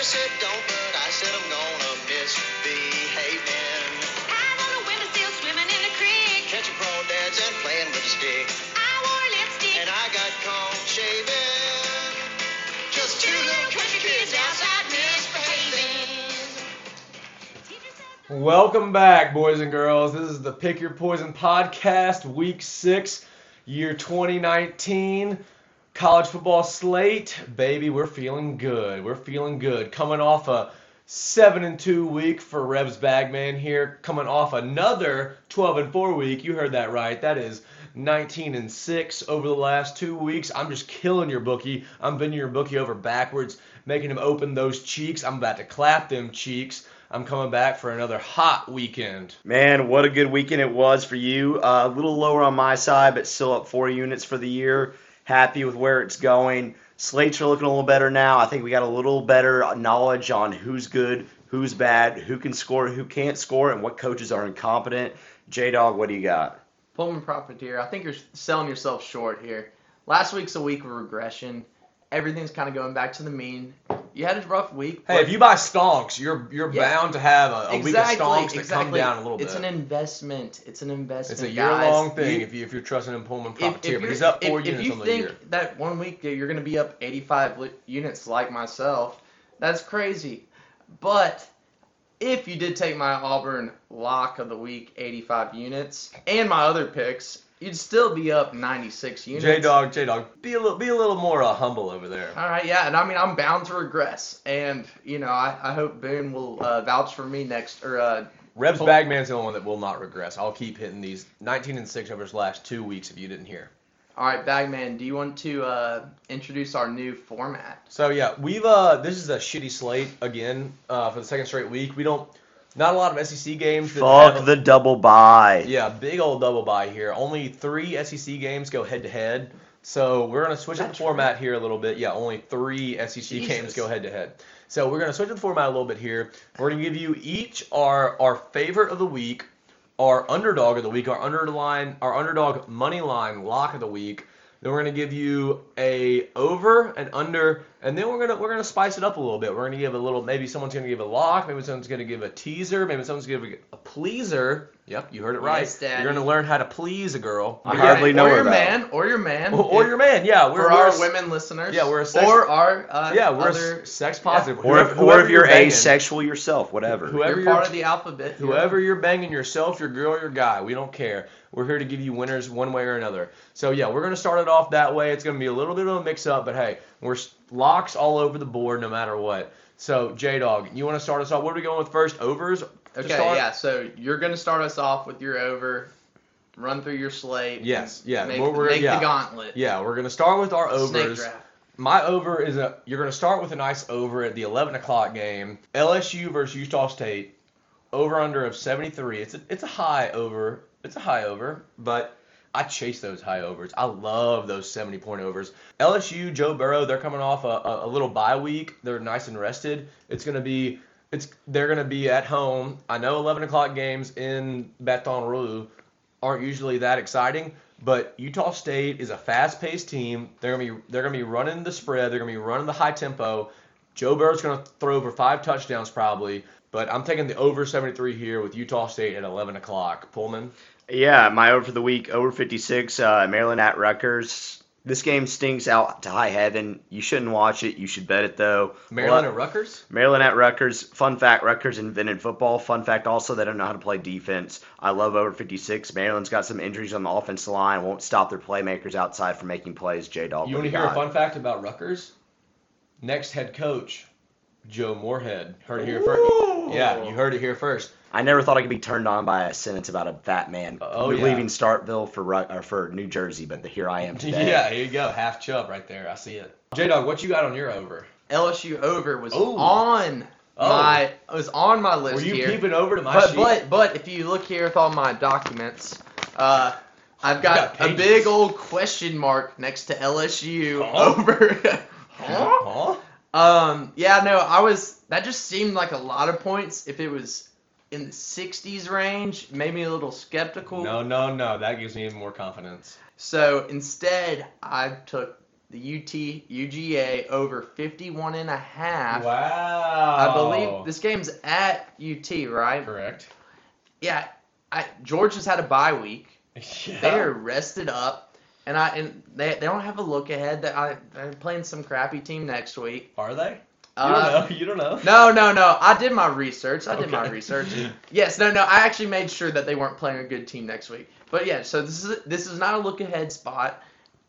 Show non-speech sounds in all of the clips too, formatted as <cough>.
Daddy said don't, but I said I'm gonna misbehave man. I'm on a windowsill swimming in the creek. Catching crawdads and playing with a stick. I wore lipstick. And I got caught shaving. Just two little country kids outside misbehaving. Teacher said the Welcome back, boys and girls. This is the Pick Your Poison podcast, week six, year 2019. College football slate, baby, we're feeling good. We're feeling good. Coming off a seven and two week for Rebs Bagman here. Coming off another 12 and four week. You heard that right. That is 19 and six over the last two weeks. I'm just killing your bookie. I'm bending your bookie over backwards, making him open those cheeks. I'm about to clap them cheeks. I'm coming back for another hot weekend. Man, what a good weekend it was for you. Uh, a little lower on my side, but still up four units for the year. Happy with where it's going. Slates are looking a little better now. I think we got a little better knowledge on who's good, who's bad, who can score, who can't score, and what coaches are incompetent. J Dog, what do you got? Pullman Profiteer, I think you're selling yourself short here. Last week's a week of regression. Everything's kind of going back to the mean. You had a rough week. Hey, if you buy stonks, you're you're Yeah. bound to have a, a week of exactly, stonks that exactly. come down a little bit. It's an investment. It's an investment. It's a guys. year-long thing You- if, you, if you're trusting in Pullman if, Profiteer, if but you're- he's up four if, units if you think year. that one week you're going to be up 85 li- units like myself, that's crazy. But if you did take my Auburn lock of the week, 85 units, and my other picks, you'd still be up 96 units. J Dog, J Dog, be a little be a little more uh, humble over there. All right, yeah, and I mean I'm bound to regress, and you know I, I hope Boone will uh, vouch for me next or uh, Rebs Bagman's the only one that will not regress. I'll keep hitting these 19 and six over his last two weeks if you didn't hear. All right, Bagman, do you want to uh, introduce our new format? So yeah, we've uh this is a shitty slate again uh, for the second straight week. We don't not a lot of SEC games. that Fuck a- the double bye. Yeah, big old double bye here. Only three SEC games go head to head. So we're gonna switch up the That's format here a little bit. Yeah, only three SEC games go head to head. So we're gonna switch up the format a little bit here. We're gonna give you each our our favorite of the week, our underdog of the week, our underline, our underdog money line lock of the week. Then we're gonna give you a over and under, and then we're gonna we're gonna spice it up a little bit. We're gonna give a little. Maybe someone's gonna give a lock. Maybe someone's gonna give a teaser. Maybe someone's gonna give a, a pleaser. Yep, you heard it right. Yes, Daddy. You're gonna learn how to please a girl. I Or hardly your- know or her, your though. man, or your man, Or, or your man. Yeah, we're, for we're our a- women listeners. Yeah, we're a sex- or our uh, Yeah, we're other. a sex positive. Or if, Whoever- or if you're banging, asexual yourself, whatever. Whoever you're you're- part of the alphabet. here. Whoever you're banging yourself, your girl, your guy, we don't care. We're here to give you winners one way or another. So yeah, we're gonna start it off that way. It's gonna be a little bit of a mix up, but hey, we're locks all over the board no matter what. So J Dog, you want to start us off? What are we going with first? Overs. to Okay, yeah. So you're gonna start us off with your over. Run through your slate. Yes, yeah, Make, we're- make yeah. the gauntlet. Yeah, we're gonna start with our Snake overs. draft. My over is a. You're going to start with a nice over at the 11 o'clock game. LSU versus Utah State. Over under of 73. It's a it's a high over. It's a high over, but I chase those high overs. I love those 70 point overs. LSU, Joe Burrow, they're coming off a, a, little bye week. They're nice and rested. It's going to be. It's they're to be at home. I know 11 o'clock games in Baton Rouge aren't usually that exciting. But Utah State is a fast-paced team. They're gonna be they're gonna be running the spread. They're gonna be running the high tempo. Joe Burrow's gonna throw over five touchdowns probably. But I'm taking the over 73 here with Utah State at 11 o'clock. Pullman. Yeah, my over for the week, over 56, uh, Maryland at Rutgers. This game stinks out to high heaven. You shouldn't watch it. You should bet it, though. Maryland Well, at Rutgers. Maryland at Rutgers. Fun fact, Rutgers invented football. Fun fact also, they don't know how to play defense. I love over 56. Maryland's got some injuries on the offensive line. Won't stop their playmakers outside from making plays. J-Dog, You want to hear a fun fact about Rutgers? Next head coach, Joe Moorhead. Heard here first. Yeah, you heard it here first. I never thought I could be turned on by a sentence about a fat man Oh, yeah. leaving Starkville for or for New Jersey, but here I am <laughs> today. Yeah, here you go. Half chub right there. I see it. J Dog, what you got on your over? LSU over was Oh. on Oh. my was on my list Were you here. peeping over to my but sheet? but but if you look here with all my documents, uh, I've got, got a big old question mark next to LSU Huh? over. <laughs> huh? Huh? Um, yeah, no, I was. That just seemed like a lot of points. If it was in the 60s range, made me a little skeptical. No, no, no. That gives me even more confidence. So instead, I took the UT UGA over 51 and a half. Wow. I believe this game's at UT, right? Correct. Yeah. I, Georgia's had a bye week. <laughs> Yeah. They're rested up, and I and they, they don't have a look ahead. That I they're playing some crappy team next week. Are they? You Uh, don't know. <laughs> You don't know. No, no, no. I did my research. I did my research. <laughs> Yes, no, no. I actually made sure that they weren't playing a good team next week. But yeah, so this is this is not a look ahead spot.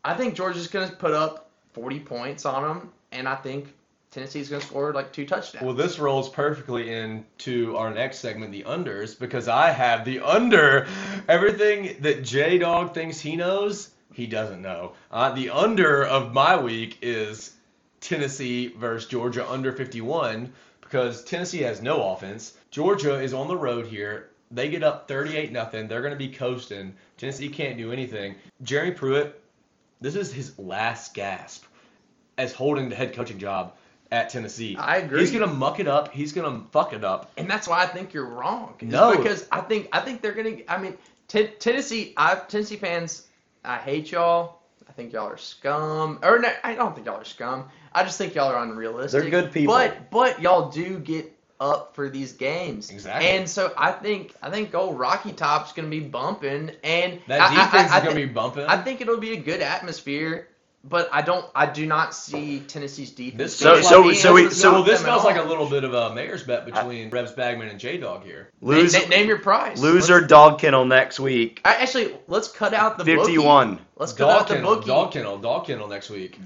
I think Georgia's going to put up 40 points on them, and I think Tennessee's going to score like two touchdowns. Well, this rolls perfectly into our next segment, the unders, because I have the under. Everything that J Dog thinks he knows, he doesn't know. Uh, the under of my week is Tennessee versus Georgia under 51 because Tennessee has no offense. Georgia is on the road here. They get up 38 nothing. They're going to be coasting. Tennessee can't do anything. Jeremy Pruitt, this is his last gasp as holding the head coaching job at Tennessee. I agree. He's gonna muck it up. He's gonna fuck it up. and that's why I think you're wrong. No. because I think I think they're gonna. I mean, Ten Tennessee. I Tennessee fans. I hate y'all. I think y'all are scum. Or no, I don't think y'all are scum. I just think y'all are unrealistic. They're good people. But but y'all do get up for these games. Exactly. And so I think I think old Rocky Top's gonna be bumping, and That I- I- I- I is gonna thi- be bumping. I think it'll be a good atmosphere. But I don't. I do not see Tennessee's defense. So- feels so- like, so we- so well, this smells like a little bit of a mayor's bet between Rebs Bagman and J Dog here. Lose, Na- na- name your price. loser dog kennel next week. I, actually, let's cut out the bookie. 51. Let's cut Dog out the kennel, bookie. dog kennel, dog kennel next week.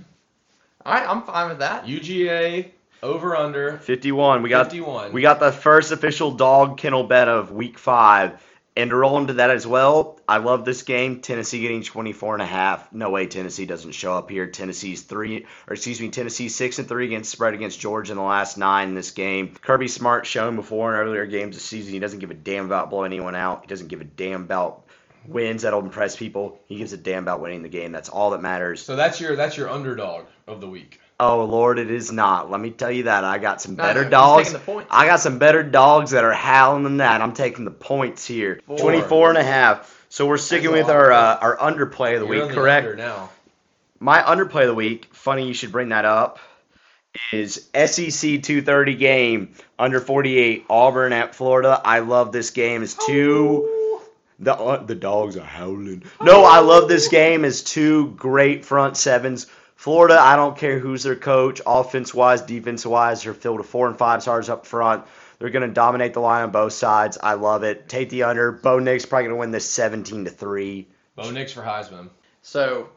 All right, I'm fine with that. UGA over under 51. We got 51. we got the first official dog kennel bet of week 5. And to roll into that as well, I love this game. Tennessee getting 24 and a half. No way Tennessee doesn't show up here. Tennessee's 3 or excuse me, Tennessee's 6 and 3 against spread against Georgia in the last 9 in this game. Kirby Smart shown before in earlier games this season he doesn't give a damn about blowing anyone out. He doesn't give a damn about wins that'll impress people. He gives a damn about winning the game. That's all that matters. So that's your that's your underdog of the week. Oh Lord, it is not. Let me tell you that. I got some No, better no, he's dogs. the. I got some better dogs that are howling than that. I'm taking the points here. Four. 24 and a half. So we're sticking That's with our uh, our underplay of the You're week, the correct? under now. My underplay of the week, funny you should bring that up, is SEC 230 game under 48 Auburn at Florida. I love this game. It's two the uh, the dogs are howling. No, I love this game. It's two great front sevens. Florida, I don't care who's their coach, offense wise, defense wise, they're filled with four and five stars up front. They're gonna dominate the line on both sides. I love it. Take the under. Bo Nix probably gonna win this 17 to three. Bo Nix for Heisman. So,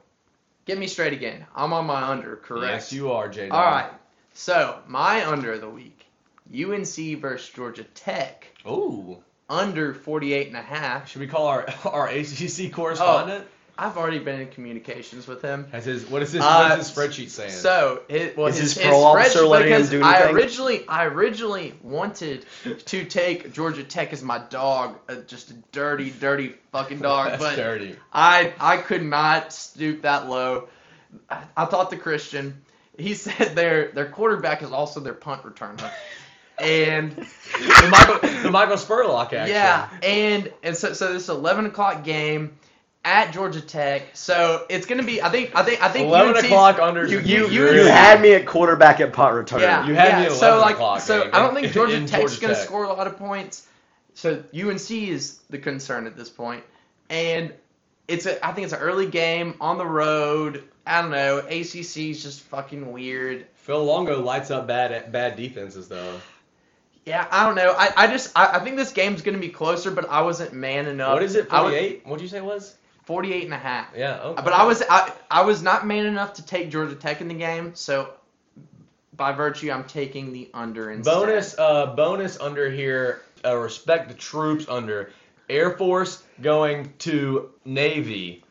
get me straight again. I'm on my under, correct? Yes, you are, J Dog. All right. So, my under of the week UNC versus Georgia Tech, Ooh. under 48 and a half. Should we call our <laughs> our ACC oh, correspondent? I've already been in communications with him. Has his what is his Uh, what is his spreadsheet saying? So, it, well, Is his, his parole officer spreadsheet- letting him because do I originally, I originally wanted to take Georgia Tech as my dog, uh, just a dirty, dirty fucking dog, That's but dirty. I I could not stoop that low. I, I thought the Christian. He <laughs> said their their quarterback is also their punt returner, and the Michael the Michael Spurlock action. yeah, and and so so this eleven o'clock game at Georgia Tech. So it's gonna be. I think I think I think Eleven UNC's o'clock under. You- You you- you had me at quarterback at punt return. Yeah, You had yeah. me at so like o'clock so game I don't think Georgia Tech's Georgia gonna Tech. score a lot of points. So UNC is the concern at this point, and it's a I think it's an early game on the road. I don't know. ACC is just fucking weird. Phil Longo lights up bad bad defenses though. Yeah, I don't know. I, I just I, I think this game's gonna be closer, but I wasn't man enough. what is it? 48? What'd you say it was? 48 and a half. Yeah. Okay. But I was I, I was not man enough to take Georgia Tech in the game, so by virtue I'm taking the under instead. bonus uh bonus under here. Uh, respect the troops under. Air Force going to Navy.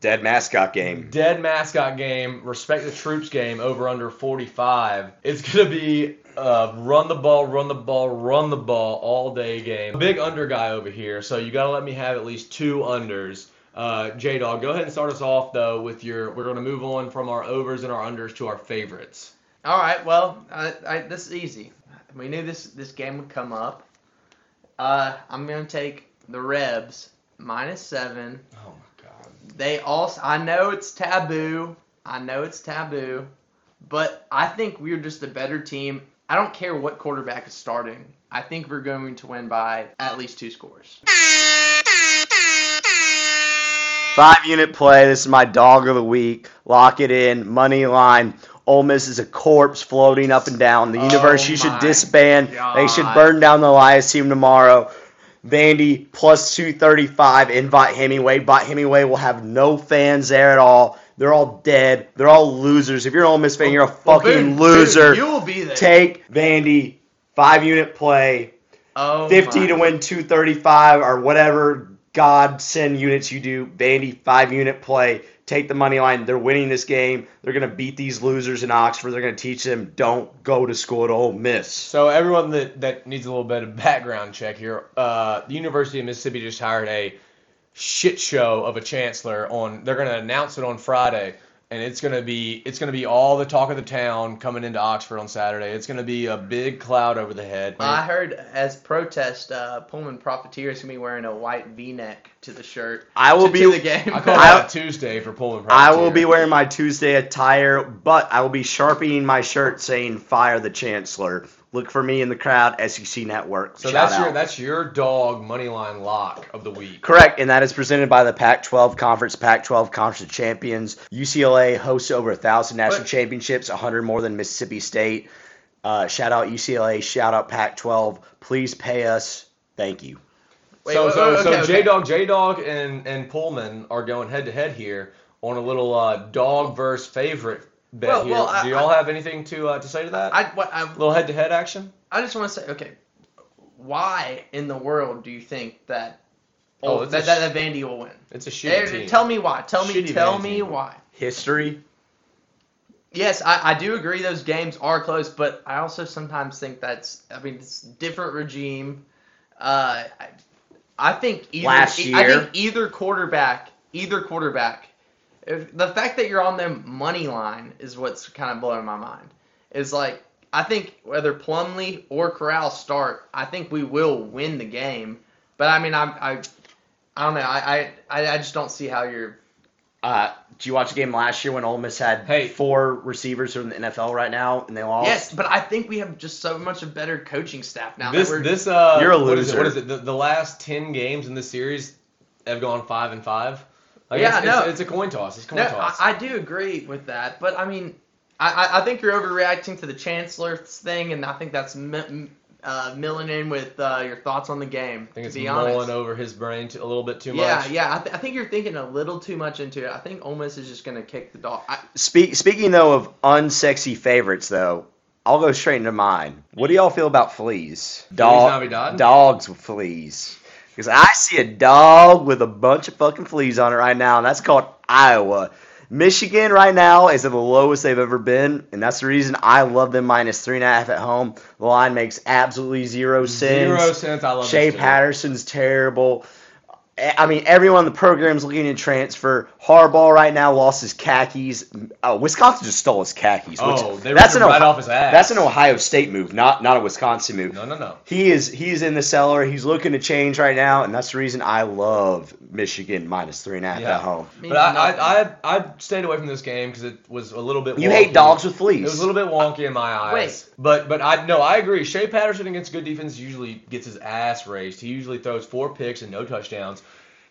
Dead mascot game. Dead mascot game. Respect the troops game. Over under 45. It's gonna be uh, run the ball, run the ball, run the ball all day game. Big under guy over here, so you gotta let me have at least two unders. Uh, J Dog, go ahead and start us off though with your. We're gonna move on from our overs and our unders to our favorites. All right, well, I, I, this is easy. We knew this this game would come up. Uh, I'm gonna take the Rebs minus seven. Oh my god. They also I know it's taboo, I know it's taboo, but I think we're just a better team. I don't care what quarterback is starting. I think we're going to win by at least two scores. Five unit play. This is my dog of the week. Lock it in. Money line. Ole Miss is a corpse floating up and down. The Oh university should my disband. They should burn down the Lyceum tomorrow. Vandy plus 235. In Vaught-Hemingway. In Vaught-Hemingway will have no fans there at all. They're all dead. They're all losers. If you're an Ole Miss fan, you're a Well, fucking loser. Boone, you will be there. Take Vandy. Five unit play. oh 50 my. to win 235 or whatever God send units you do. Vandy, five unit play. Take the money line. They're winning this game. They're going to beat these losers in Oxford. They're going to teach them don't go to school at Ole Miss. So everyone that, that needs a little bit of background check here, uh, the University of Mississippi just hired a shit show of a chancellor on. They're going to announce it on Friday, and it's going to be it's to be all the talk of the town coming into Oxford on Saturday. It's going to be a big cloud over the head. I heard as protest, uh, Pullman Profiteer is gonna be wearing a white V-neck to the shirt. I will to, be to the game. I call <laughs> I- that Tuesday for Pullman. I will be wearing my Tuesday attire, but I will be sharpening my shirt saying "Fire the Chancellor." Look for me in the crowd, SEC Network. So Shout that's your that's your dog money line lock of the week. Correct, and that is presented by the Pac-12 Conference. Pac-12 Conference Champions. UCLA hosts over a thousand national But- championships, hundred more than Mississippi State. Uh, shout out UCLA. Shout out Pac-12. Please pay us. Thank you. Wait, so wait, so wait, so okay, J okay. Dog J Dog and and Pullman are going head to head here on a little uh, dog versus favorite bet Well, here. well, I- Do y'all have anything to uh, to say to that? I, what, I, little head to head action. I just want to say, okay, why in the world do you think that Oh, oh, that, a that, that Vandy will win? It's a shitty team. Tell me why. Tell me. Shitty tell Vandy me team. why. History. Yes, I, I do agree those games are close, but I also sometimes think that's I mean it's different regime. Uh, I, think either Last year. I think either quarterback, either quarterback, if, the fact that you're on them money line is what's kind of blowing my mind. Is like I think whether Plumlee or Corral start, I think we will win the game. But I mean I I, I don't know I, I I just don't see how you're Uh, did you watch a game last year when Ole Miss had Hey. four receivers who are in the NFL right now and they lost? Yes, but I think we have just so much a better coaching staff now. This that we're, this uh You're a what is it? loser. What is it? The, the last ten games in this series have gone five and five. Like, Yeah, it's, no. it's, it's a coin toss. It's a coin no, toss. I, I do agree with that, but I mean, I, I, I think you're overreacting to the chancellor's thing, and I think that's mi- uh, milling in with uh, your thoughts on the game. I think it's to be mulling honest. over his brain too, a little bit too yeah, much. yeah. Yeah. I, th- I think you're thinking a little too much into it. I think Ole Miss is just gonna kick the dog. I, Speak, speaking though of unsexy favorites, though, I'll go straight into mine. What do y'all feel about fleas? Navidad? dogs with fleas. Because I see a dog with a bunch of fucking fleas on it right now, and that's called Iowa. Michigan right now is at the lowest they've ever been, and that's the reason I love them minus three and a half at home. The line makes absolutely zero sense. Zero cents. I love Shea. Patterson's terrible. I mean, everyone in the program is looking to transfer. Harbaugh right now lost his khakis. Uh, Wisconsin just stole his khakis. Which, Oh, they that's ripped an him right Ohio- off his ass. That's an Ohio State move, not not a Wisconsin move. No, no, no. He is he's in the cellar. He's looking to change right now, and that's the reason I love Michigan minus three and a half Yeah. at home. But I. I, I, I stayed away from this game because it was a little bit. You wonky. hate dogs with fleas. It was a little bit wonky in my eyes. Wait. But but I no, I agree. Shea Patterson against good defense usually gets his ass raised. He usually throws four picks and no touchdowns.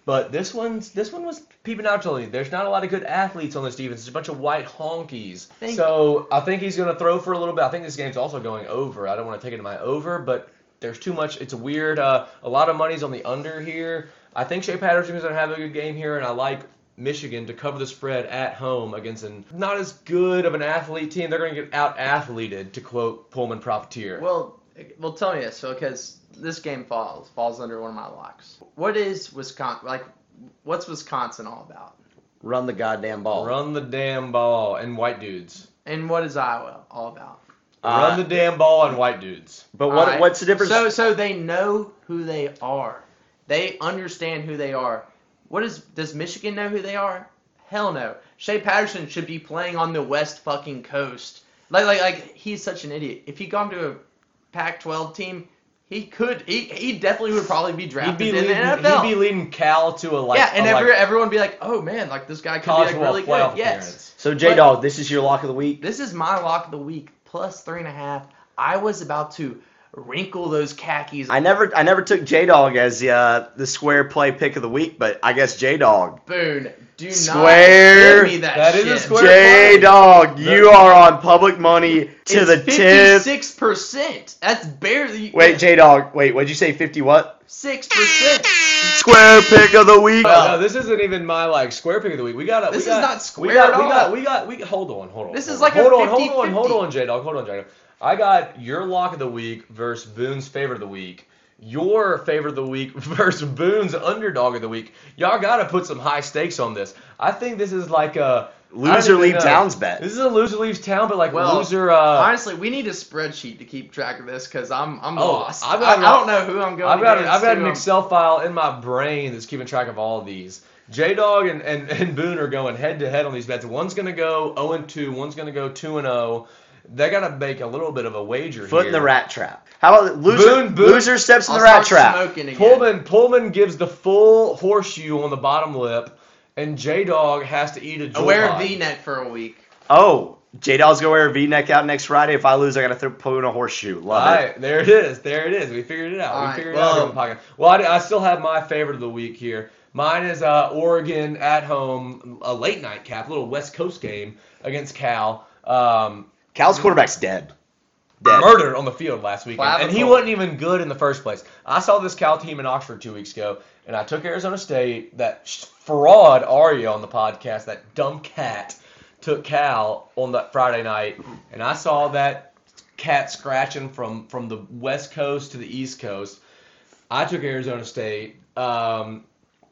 But this one's this one was peeping out to me. There's not a lot of good athletes on this defense. It's a bunch of white honkies. Think- so I think he's gonna throw for a little bit. I think this game's also going over. I don't want to take it to my over, but there's too much. It's a weird. Uh, a lot of money's on the under here. I think Shea Patterson's gonna have a good game here, and I like Michigan to cover the spread at home against an not as good of an athlete team. They're going to get out athleted, to quote Pullman Profiteer. Well, well, tell me this, so because this game falls falls under one of my locks. What is Wisconsin like? What's Wisconsin all about? Run the goddamn ball. Run the damn ball and white dudes. And what is Iowa all about? Uh, Run the damn ball and white dudes. But what Alright. what's the difference? So, so they know who they are. They understand who they are. What is? Does Michigan know who they are? Hell no. Shea Patterson should be playing on the West fucking coast. Like, like, like he's such an idiot. If he gone to a Pac-12 team, he could. He, he definitely would probably be drafted be in leading. the NFL. He'd be leading Cal to a like. yeah, and every, like, everyone would be like, "Oh man, like this guy could be like really good." Yes. So J Dog, this is your lock of the week. This is my lock of the week plus three and a half. I was about to wrinkle those khakis. I never, I never took J Dog as uh, the square play pick of the week, but I guess J Dog. Boone, do not Square. give me that, That is shit. a square J Dog, you are on public money to the tip. Six percent. That's barely. Wait, J Dog. Wait, what'd you say? Fifty what? Six percent. Square pick of the week. No, no, this isn't even my like square pick of the week. We got. This we is got, not square we got, at we all. got. We got. We hold on. Hold on. This hold is on. like a hold on. Hold on. 50-50. Hold on, J Dog. Hold on, J Dog. I got your lock of the week versus Boone's favorite of the week. Your favorite of the week <laughs> versus Boone's underdog of the week. Y'all gotta put some high stakes on this. I think this is like a Loser even leave know. towns bet. This is a loser leaves town, but like Well, loser. Uh, Honestly, we need a spreadsheet to keep track of this because I'm I'm Oh, lost. I've I, got- I don't know who I'm going. I've got I've got an Excel file in my brain that's keeping track of all of these. J Dog and, and, and Boone are going head to head on these bets. One's gonna go 0 and 2, one's gonna go 2 and 0. They gotta make a little bit of a wager here. Foot here. in the rat trap. How about loser? Boone, Boone. Loser steps in I'll the rat trap. Again. Pullman Pullman gives the full horseshoe on the bottom lip, and J Dog has to eat a joy I wear a pod. V-neck for a week. Oh, J Dog's gonna wear a V neck out next Friday. If I lose, I gotta throw, put in a horseshoe. All Love it. there it is. There it is. We figured it out. All we right, figured well- it out on. Well, I, I still have my favorite of the week here. Mine is uh, Oregon at home, a late night cap, a little West Coast game against Cal. Um, Cal's quarterback's dead. Dead. murdered on the field last weekend, and he wasn't even good in the first place. I saw this Cal team in Oxford two weeks ago, and I took Arizona State. That sh- fraud Aria on the podcast, that dumb cat, took Cal on that Friday night, and I saw that cat scratching from from the West Coast to the East Coast. I took Arizona State. Um,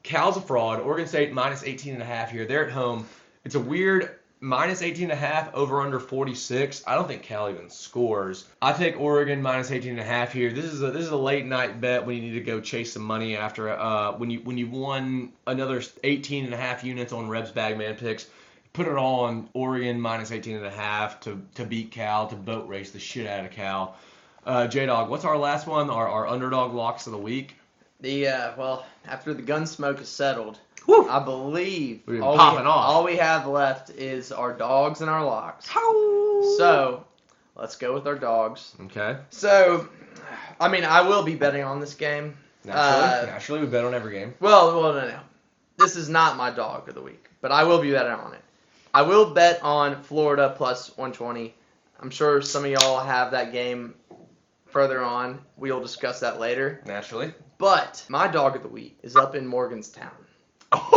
Cal's a fraud. Oregon State minus 18 and a half here. They're at home. It's a weird minus 18 and a half over under 46. I don't think Cal even scores. I take Oregon minus 18 and a half here. This is a this is a late night bet when you need to go chase some money after uh when you when you won another 18 and a half units on Rebs Bagman picks. Put it all on Oregon minus 18 and a half to to beat Cal to boat race the shit out of Cal. Uh, J Dog, what's our last one? Our, our underdog locks of the week. The uh, well, after the gun smoke is settled, Woo. I believe We've been all, popping we, off. all we have left is our dogs and our locks. So let's go with our dogs. Okay. So, I mean, I will be betting on this game. Naturally, Uh, naturally, we bet on every game. Well, well, no, no. This is not my dog of the week, but I will be betting on it. I will bet on Florida plus 120. I'm sure some of y'all have that game further on. We'll discuss that later. Naturally. But my dog of the week is up in Morganstown.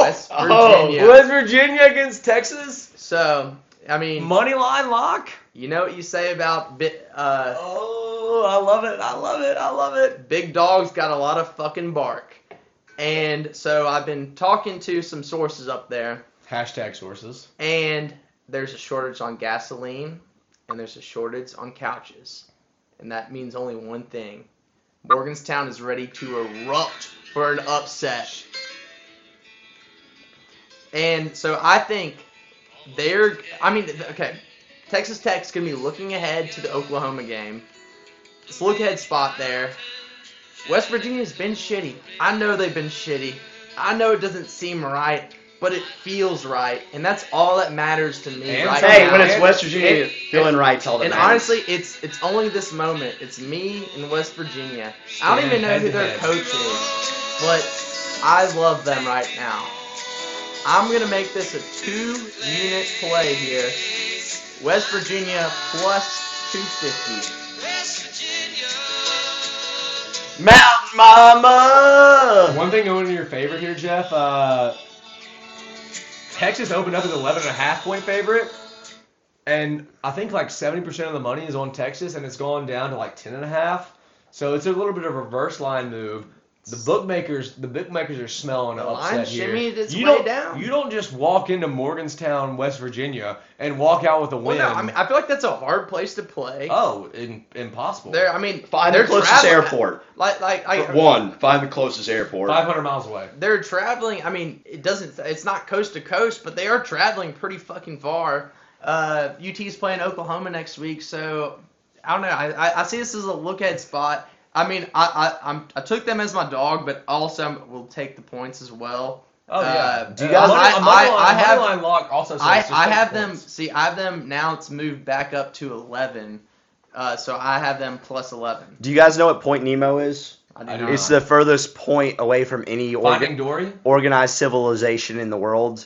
West Oh, Virginia. West Virginia against Texas. So, I mean, Money line lock. you know what you say about bit, uh, Oh, I love it. I love it. I love it. big dogs got a lot of fucking bark. And so I've been talking to some sources up there, Hashtag sources. and there's a shortage on gasoline, and there's a shortage on couches. And that means only one thing Morganstown is ready to erupt for an upset. And so I think they're, I mean, okay, Texas Tech's going to be looking ahead to the Oklahoma game. It's look ahead spot there. West Virginia's been shitty. I know they've been shitty. I know it doesn't seem right, but it feels right, and that's all that matters to me And right Hey, now. when it's West Virginia, and- feeling right's all that And matters. honestly, it's it's only this moment. It's me in West Virginia. I don't even know who their head. coach is, but I love them right now. I'm gonna make this a two-unit play here. West Virginia plus 250. West Virginia. Mountain Mama. One thing going in your favor here, Jeff. Uh, Texas opened up as 11 and a half point favorite, and I think like 70% of the money is on Texas, and it's gone down to like 10 and a half. So it's a little bit of a reverse line move. The bookmakers, the bookmakers are smelling an The line upset here. shimmied its you way don't, down. you don't just walk into Morganstown, West Virginia, and walk out with a Well, win. no, I mean I feel like that's a hard place to play. oh, in, impossible. They're, I mean, Find they're the closest traveling- airport. Like, like, I, One, find the closest airport. 500 miles away. they're traveling. I mean, it doesn't. It's not coast to coast, but they are traveling pretty fucking far. Uh, UT's playing Oklahoma next week, so I don't know. I, I, I see this as a look ahead spot. I mean, I, I I'm I took them as my dog, but also I will take the points as well. Oh yeah. Uh, Do you guys- A money- I- a money I- line- I a have- line lock also says I, I take have them. points. See, I have them now. It's moved back up to eleven, uh, so I have them plus eleven. Do you guys know what Point Nemo is? I do I. It's the furthest point away from any orga- Dory. organized civilization in the world.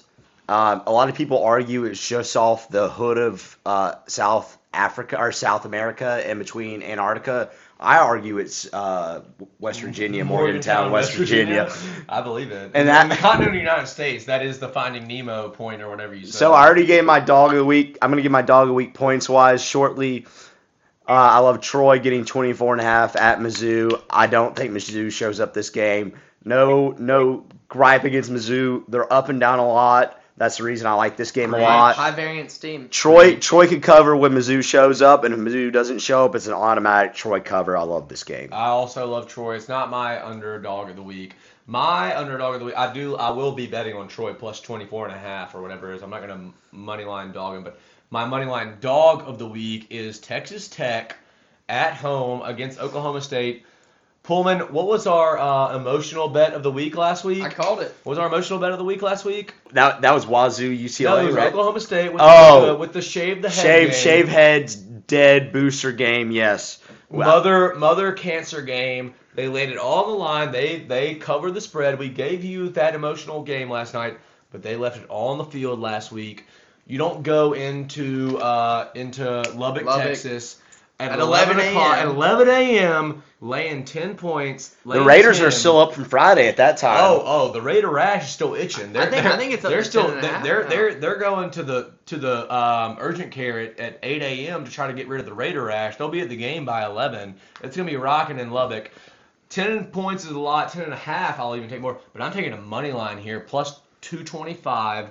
Um, a lot of people argue it's just off the hood of uh, South Africa or South America and between Antarctica. I argue it's uh, West Virginia, Morgantown, West Virginia. I believe it. And that- in the continental United States, that is the Finding Nemo point or whatever you said. So I already gave my dog of the week. I'm going to give my dog of the week points wise shortly. Uh, I love Troy getting 24 and a half at Mizzou. I don't think Mizzou shows up this game. No, no gripe against Mizzou. They're up and down a lot. That's the reason I like this game a lot. high variance team. Troy, Troy could cover when Mizzou shows up, and if Mizzou doesn't show up, it's an automatic Troy cover. I love this game. I also love Troy. It's not my underdog of the week. My underdog of the week, I do, I will be betting on Troy plus 24 and a half or whatever it is. I'm not going to money line dog him, but my money line dog of the week is Texas Tech at home against Oklahoma State. Pullman, what was our uh, emotional bet of the week last week? I called it. What was our emotional bet of the week last week? That that was Wazoo No, UCLA, it was right? Oklahoma State with, Oh. the, with the shave the head Shave game. shave heads dead booster game. Yes. Wow. Mother mother cancer game. They laid it all on the line. They they covered the spread. We gave you that emotional game last night, but they left it all on the field last week. You don't go into uh, into Lubbock, Lubbock. Texas at, At 11 11 o'clock a.m. at 11 a.m. laying 10 points. The Raiders 10. are still up from Friday at that time. Oh, oh, the Raider rash is still itching. They're, I think- they're, I think it's up they're to still 10 and a half they're they're they're going to the to the um, urgent care at, at 8 a.m. to try to get rid of the Raider rash. They'll be at the game by 11. It's gonna be rocking in Lubbock. 10 points is a lot. 10 and a half, I'll even take more. But I'm taking a money line here, plus 225.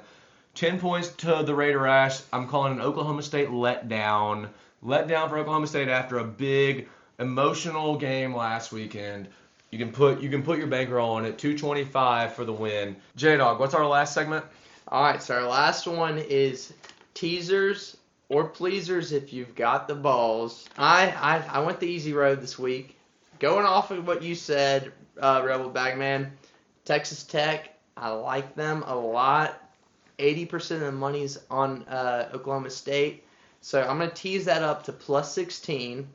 10 points to the Raider rash. I'm calling an Oklahoma State letdown. Letdown for Oklahoma State after a big emotional game last weekend. You can put you can put your bankroll on it. 225 for the win. J Dog, what's our last segment? All right, so our last one is teasers or pleasers if you've got the balls. I I, I went the easy road this week. Going off of what you said, uh, Rebel Bagman, Texas Tech, I like them a lot. 80% of the money's on uh, Oklahoma State. So I'm going to tease that up to plus 16.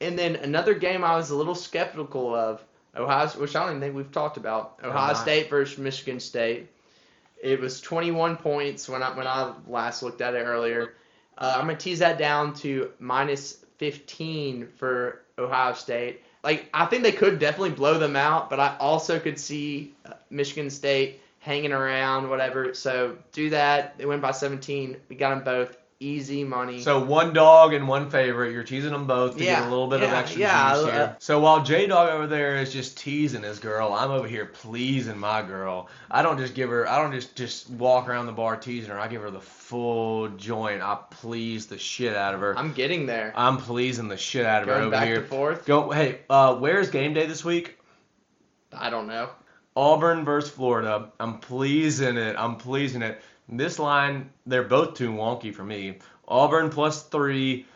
And then another game I was a little skeptical of, Ohio, which I don't even think we've talked about, Ohio not. State versus Michigan State. It was 21 points when I when I last looked at it earlier. Uh, I'm gonna tease that down to minus 15 for Ohio State. Like I think they could definitely blow them out, but I also could see uh, Michigan State hanging around, whatever. So do that. They win by 17. We got them both easy money. So one dog and one favorite. You're teasing them both to Yeah, get a little bit of extra yeah, juice here. So while J Dog over there is just teasing his girl, I'm over here pleasing my girl. I don't just give her. I don't just just walk around the bar teasing her. I give her the full joint. I please the shit out of her. I'm getting there. I'm pleasing the shit out of her Going over back here. to fourth. Go. Hey, uh, where's game day this week? I don't know. Auburn versus Florida. I'm pleasing it. I'm pleasing it. This line, they're both too wonky for me. Auburn plus three,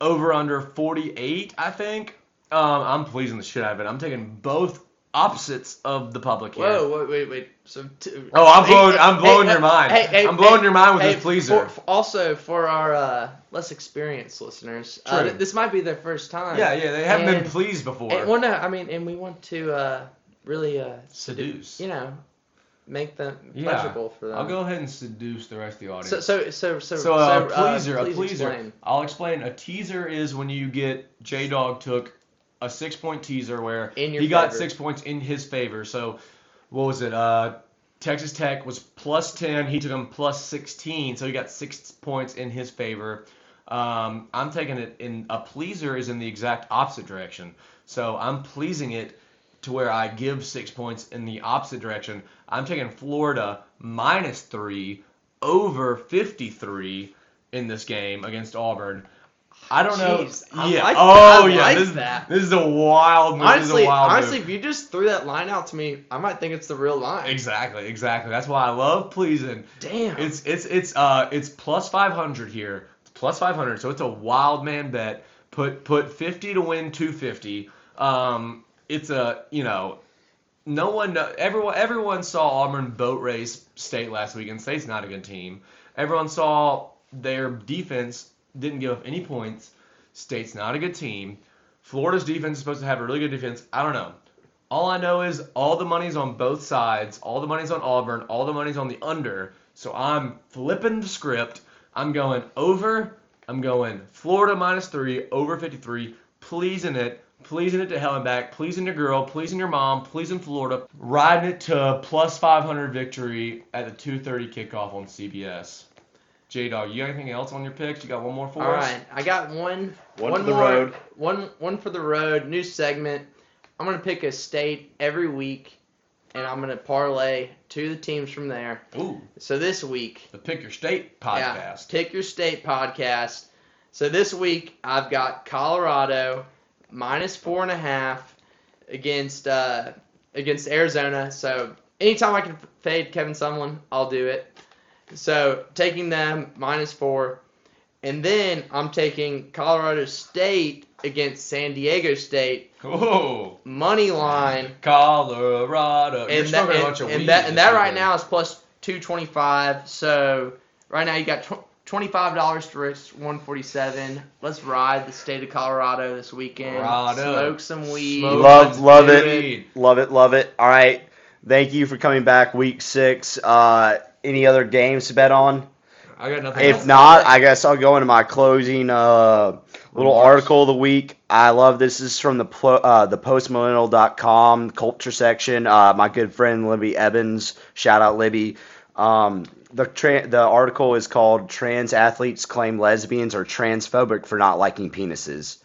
over under 48, I think. Um, I'm pleasing the shit out of it. I'm taking both opposites of the public here. Whoa, wait, wait, wait. So t- Oh, I'm Hey, blowing, I'm blowing hey, your mind. hey, hey, I'm blowing hey, your mind with hey, this pleaser. for- also, for our uh, less experienced listeners, uh, th- this might be their first time. yeah, yeah, they haven't And- been pleased before. And, well, no, I mean, and we want to uh, really, uh, Seduce. you know, make them Yeah. pleasurable for them. I'll go ahead and seduce the rest of the audience. So, so, so, so, So uh, so, pleaser, uh, a pleaser. explain. I'll explain. A teaser is when you get J Dog took a six point teaser where In your he got six points in his favor. So what was it? Uh, Texas Tech was plus ten. He took him plus sixteen. So he got six points in his favor. Um, I'm taking it in a pleaser is in the exact opposite direction. So I'm pleasing it to where I give six points in the opposite direction. I'm taking Florida minus three over 53 in this game against Auburn. I don't Jeez, know. I yeah. like oh yeah. like this, that. this is a wild move. this is Honestly, a wild honestly, move. if you just threw that line out to me, I might think it's the real line. Exactly, exactly. That's why I love pleasing. Damn. It's it's it's uh it's plus 500 here. It's plus 500. So it's a wild man bet. Put put 50 to win 250. Um, it's a you know, no one, everyone, everyone saw Auburn boat race State last week, and State's not a good team. Everyone saw their defense didn't give up any points. State's not a good team. Florida's defense is supposed to have a really good defense. I don't know. All I know is all the money's on both sides. All the money's on Auburn. All the money's on the under. So I'm flipping the script. I'm going over. I'm going Florida minus three, over 53. Pleasing it. Pleasing it to hell and back. Pleasing your girl. Pleasing your mom. Pleasing Florida. Riding it to plus 500 victory at the 2:30 kickoff on CBS. J Dog, you got anything else on your picks? You got one more for All us? right, I got one. One one for the road. One one for the road. New segment. I'm gonna pick a state every week, and I'm gonna parlay to the teams from there. Ooh, So this week, the Pick Your State podcast. yeah, podcast. pick your state podcast. So this week I've got Colorado minus four and a half against uh, against Arizona. So anytime I can fade Kevin Sumlin, I'll do it. So taking them minus four, and then I'm taking Colorado State against San Diego State Oh, money line, Colorado. You're and that, smoking a and, bunch of and that, and that right now is plus two twenty five. So right now you got tw- twenty five dollars to risk one forty seven. Let's ride the state of Colorado this weekend. Colorado. Smoke some weed. Smoke Love, some love it. weed. Love it, love it. All right. Thank you for coming back week six. Uh, any other games to bet on? I got nothing. If else. not, I guess I'll go into my closing uh, little Remarks. article of the week. I love this. This is from the plo- uh, the postmillennial.com culture section. Uh, my good friend Libby Evans. Shout out Libby. Um, the tra- the article is called "Trans Athletes Claim Lesbians Are Transphobic for Not Liking Penises."